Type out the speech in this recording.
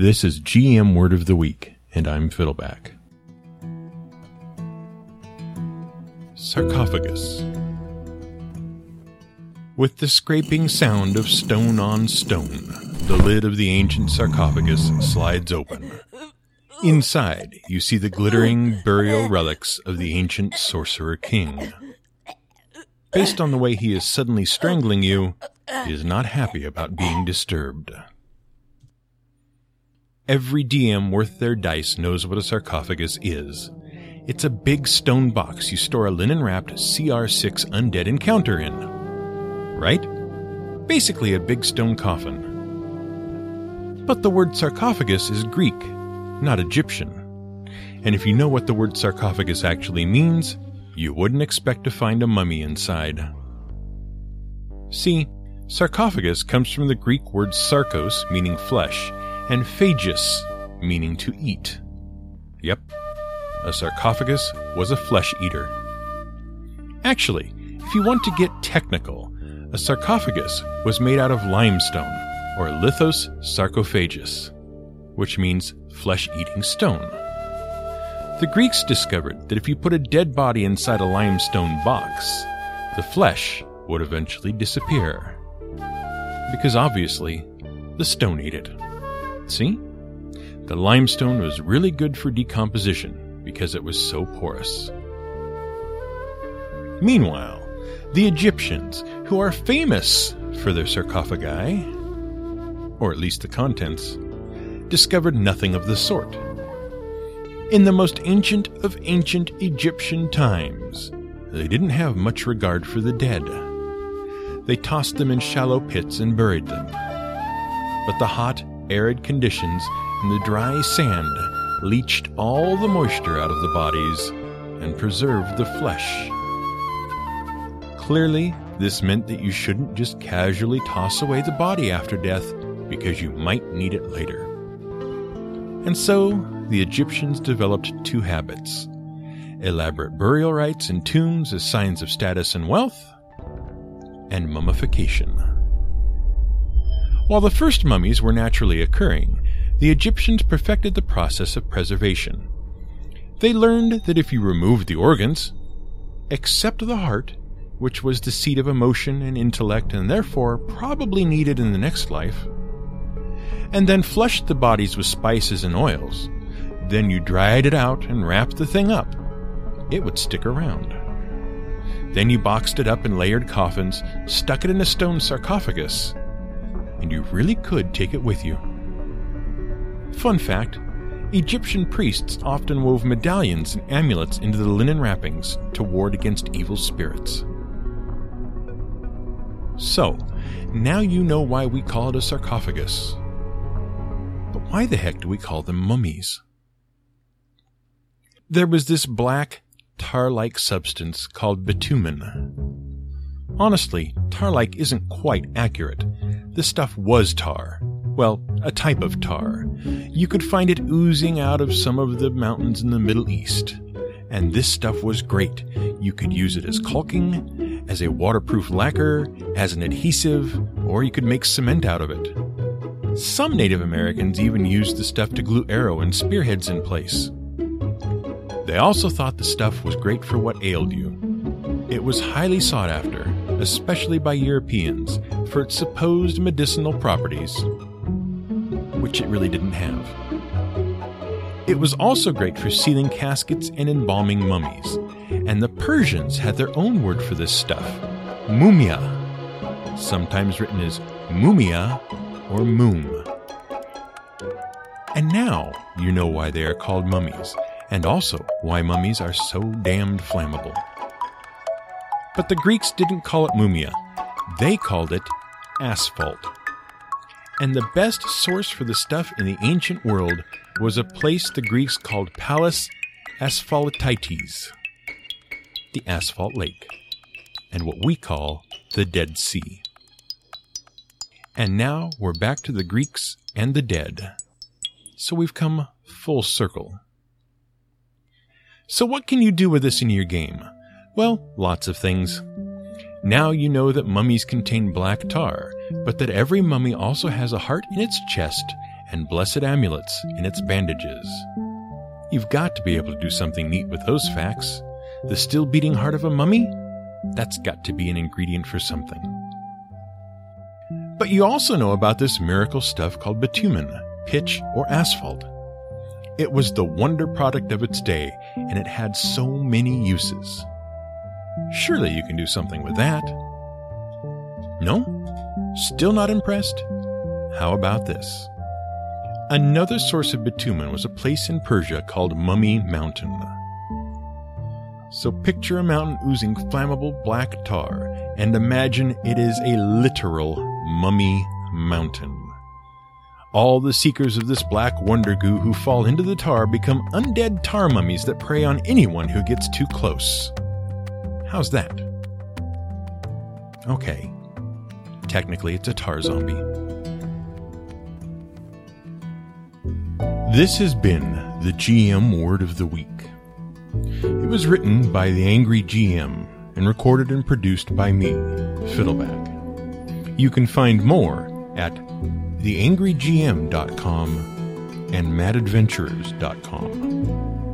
This is GM Word of the Week, and I'm Fiddleback. Sarcophagus. With the scraping sound of stone on stone, the lid of the ancient sarcophagus slides open. Inside, you see the glittering burial relics of the ancient sorcerer king. Based on the way he is suddenly strangling you, he is not happy about being disturbed. Every DM worth their dice knows what a sarcophagus is. It's a big stone box you store a linen wrapped CR6 undead encounter in. Right? Basically, a big stone coffin. But the word sarcophagus is Greek, not Egyptian. And if you know what the word sarcophagus actually means, you wouldn't expect to find a mummy inside. See, sarcophagus comes from the Greek word sarkos, meaning flesh, and phagus, meaning to eat. Yep, a sarcophagus was a flesh eater. Actually, if you want to get technical, a sarcophagus was made out of limestone, or lithos sarcophagus, which means flesh eating stone. The Greeks discovered that if you put a dead body inside a limestone box, the flesh would eventually disappear. Because obviously, the stone ate it. See? The limestone was really good for decomposition because it was so porous. Meanwhile, the Egyptians, who are famous for their sarcophagi, or at least the contents, discovered nothing of the sort. In the most ancient of ancient Egyptian times, they didn't have much regard for the dead. They tossed them in shallow pits and buried them. But the hot, arid conditions and the dry sand leached all the moisture out of the bodies and preserved the flesh. Clearly, this meant that you shouldn't just casually toss away the body after death because you might need it later. And so, the Egyptians developed two habits elaborate burial rites in tombs as signs of status and wealth, and mummification. While the first mummies were naturally occurring, the Egyptians perfected the process of preservation. They learned that if you removed the organs, except the heart, which was the seat of emotion and intellect and therefore probably needed in the next life, and then flushed the bodies with spices and oils, then you dried it out and wrapped the thing up, it would stick around. Then you boxed it up in layered coffins, stuck it in a stone sarcophagus, and you really could take it with you. Fun fact Egyptian priests often wove medallions and amulets into the linen wrappings to ward against evil spirits. So, now you know why we call it a sarcophagus. But why the heck do we call them mummies? There was this black, tar like substance called bitumen. Honestly, tar like isn't quite accurate. This stuff was tar. Well, a type of tar. You could find it oozing out of some of the mountains in the Middle East. And this stuff was great. You could use it as caulking, as a waterproof lacquer, as an adhesive, or you could make cement out of it. Some Native Americans even used the stuff to glue arrow and spearheads in place. They also thought the stuff was great for what ailed you. It was highly sought after, especially by Europeans, for its supposed medicinal properties, which it really didn't have. It was also great for sealing caskets and embalming mummies, and the Persians had their own word for this stuff mumia, sometimes written as mumia or moom. And now you know why they are called mummies, and also why mummies are so damned flammable. But the Greeks didn't call it mumia, they called it asphalt. And the best source for the stuff in the ancient world was a place the Greeks called Pallas Asphaltites, the asphalt lake, and what we call the Dead Sea. And now we're back to the Greeks and the dead. So we've come full circle. So, what can you do with this in your game? Well, lots of things. Now you know that mummies contain black tar, but that every mummy also has a heart in its chest and blessed amulets in its bandages. You've got to be able to do something neat with those facts. The still beating heart of a mummy? That's got to be an ingredient for something. But you also know about this miracle stuff called bitumen, pitch, or asphalt. It was the wonder product of its day, and it had so many uses. Surely you can do something with that. No? Still not impressed? How about this? Another source of bitumen was a place in Persia called Mummy Mountain. So picture a mountain oozing flammable black tar and imagine it is a literal mummy mountain. All the seekers of this black wonder goo who fall into the tar become undead tar mummies that prey on anyone who gets too close. How's that? Okay. Technically, it's a tar zombie. This has been the GM Word of the Week. It was written by the Angry GM and recorded and produced by me, Fiddleback. You can find more at theangrygm.com and madadventurers.com.